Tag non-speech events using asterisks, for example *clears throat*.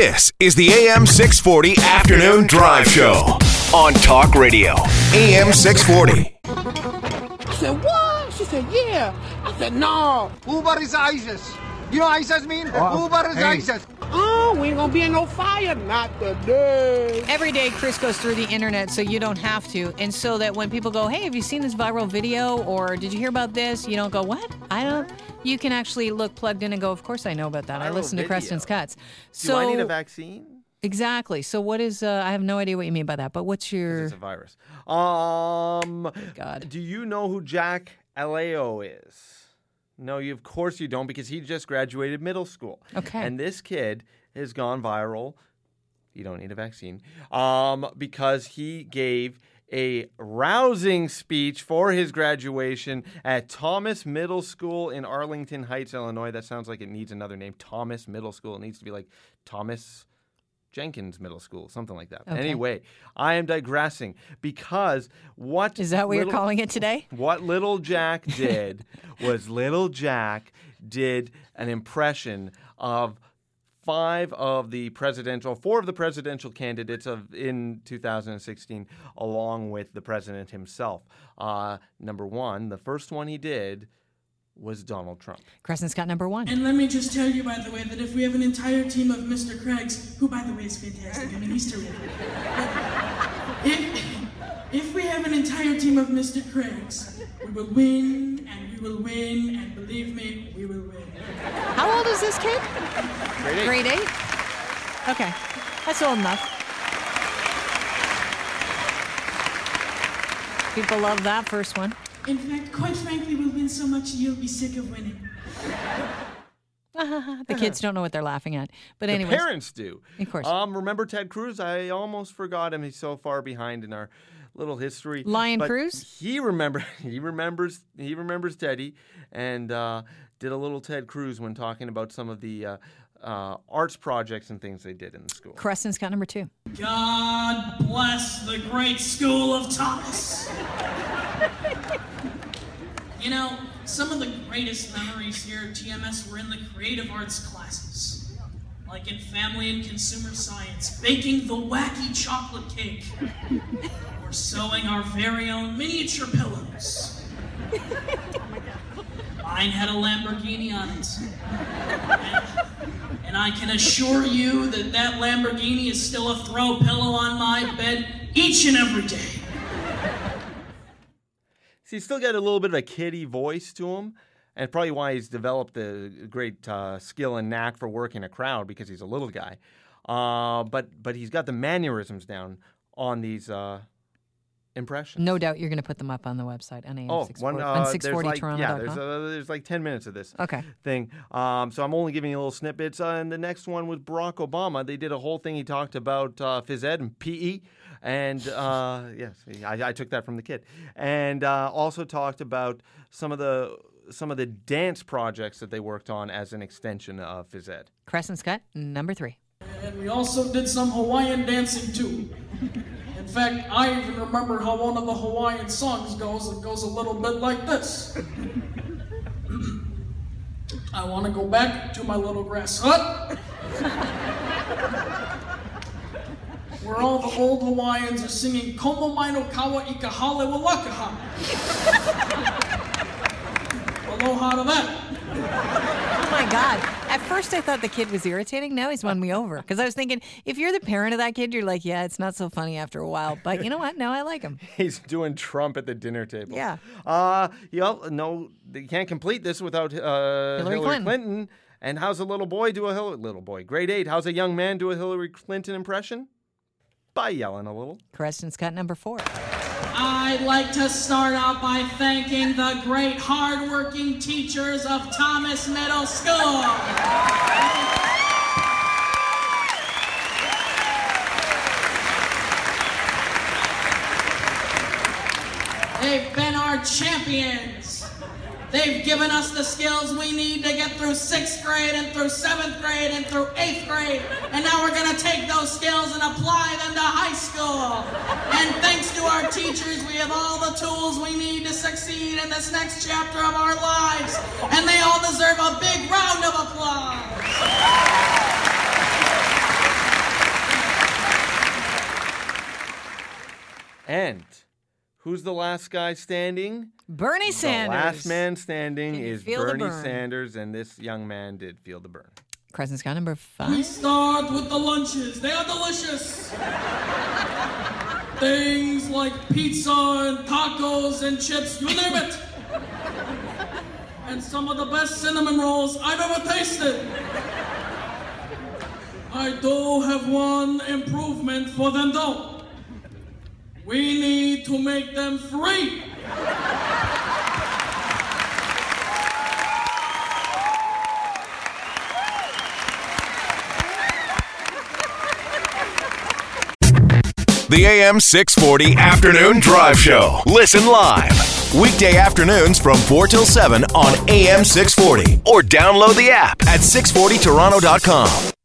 This is the AM 640 Afternoon Drive Show on Talk Radio. AM 640. I said, what? She said, yeah. I said, no. Uber is ISIS. You know what ISIS mean? Uber is ISIS. Oh, we ain't gonna be in no fire. Not today. Every day, Chris goes through the internet, so you don't have to. And so that when people go, hey, have you seen this viral video? Or did you hear about this? You don't go, what? I don't. You can actually look plugged in and go, of course I know about that. I listen to video. Creston's Cuts. Do So I need a vaccine? Exactly. So what is, uh, I have no idea what you mean by that, but what's your. It's a virus. Um, God. do you know who Jack Aiello is? No, you of course you don't because he just graduated middle school. Okay. And this kid has gone viral. You don't need a vaccine. Um, because he gave a rousing speech for his graduation at Thomas Middle School in Arlington Heights, Illinois. That sounds like it needs another name. Thomas Middle School. It needs to be like Thomas Jenkins Middle School, something like that. Okay. Anyway, I am digressing because what Is that what you're calling it today? *laughs* What little Jack did was little Jack did an impression of five of the presidential, four of the presidential candidates of in 2016, along with the president himself. Uh, number one, the first one he did was Donald Trump. Crescent's got number one. And let me just tell you, by the way, that if we have an entire team of Mr. Craigs, who, by the way, is fantastic, I mean, he's terrific. If, if we have an entire team of Mr. Craigs, we will win, and we will win, and believe me, we will win. How old is this kid? Grade eight. Grade eight? Okay. That's old enough. People love that first one. In fact, quite frankly, we'll win so much you'll be sick of winning. *laughs* The kids don't know what they're laughing at. But The anyways, parents do. Of course. Um, remember Ted Cruz? I almost forgot him. He's so far behind in our little history. Lion But Cruz? He remember. *laughs* He remembers. He remembers Teddy, and uh, did a little Ted Cruz when talking about some of the uh, uh, arts projects and things they did in the school. Creston's got number two. God bless the great school of Thomas. *laughs* you know, some of the greatest memories here at TMS were in the creative arts classes. Like in family and consumer science, baking the wacky chocolate cake, *laughs* or sewing our very own miniature pillows. Mine had a Lamborghini on it. And- and I can assure you that that Lamborghini is still a throw pillow on my bed each and every day. So he's still got a little bit of a kiddie voice to him, and probably why he's developed a great uh, skill and knack for working a crowd because he's a little guy. Uh, but but he's got the mannerisms down on these uh, impressions. No doubt you're going to put them up on the website on AM Oh, 640, one, uh, on there's like, 640toronto.com. yeah, there's, uh, there's like 10 minutes of this Okay. thing. Um, so I'm only giving you little snippets. Uh, and the next one was Barack Obama. They did a whole thing. He talked about uh, phys ed and PE. And uh, *laughs* yes, I, I took that from the kid. And uh, also talked about some of the some of the dance projects that they worked on as an extension of phys ed. Creston's got number three. And we also did some Hawaiian dancing too. *laughs* Fact, I even remember how one of the Hawaiian songs goes. It goes a little bit like this. *clears throat* I want to go back to my little grass hut. *laughs* Where all the old Hawaiians are singing Komo Mai no Kawa i ka hale wa. *laughs* Aloha to that. Oh my God. At first, I thought the kid was irritating. Now he's won me over. Because I was thinking, if you're the parent of that kid, you're like, yeah, it's not so funny after a while. But you know what? Now I like him. *laughs* He's doing Trump at the dinner table. Yeah. Uh, you know, no, you can't complete this without uh, Hillary Hillary, Clinton. And how's a little boy do a Hillary, little boy, grade eight? How's a young man do a Hillary Clinton impression? By yelling a little. Creston's got number four. I'd like to start out by thanking the great hardworking teachers of Thomas Middle School. They've been our champions. They've given us the skills we need to get through sixth grade and through seventh grade and through eighth grade. And now we're going to take those skills and apply them to high school. And thanks to our teachers, we have all the tools we need to succeed in this next chapter of our lives. And they all deserve a big round of applause. And who's the last guy standing? Bernie Sanders. The last man standing is Bernie? Sanders, and this young man did feel the Bern. Crescent Sky number five. We start with the lunches. They are delicious. Things like pizza and tacos and chips, you name it. And some of the best cinnamon rolls I've ever tasted. I do have one improvement for them though. We need to make them free. The AM 640 Afternoon Drive Show. Listen live. Weekday afternoons from 4 till 7 on AM 640 or download the app at 640toronto.com.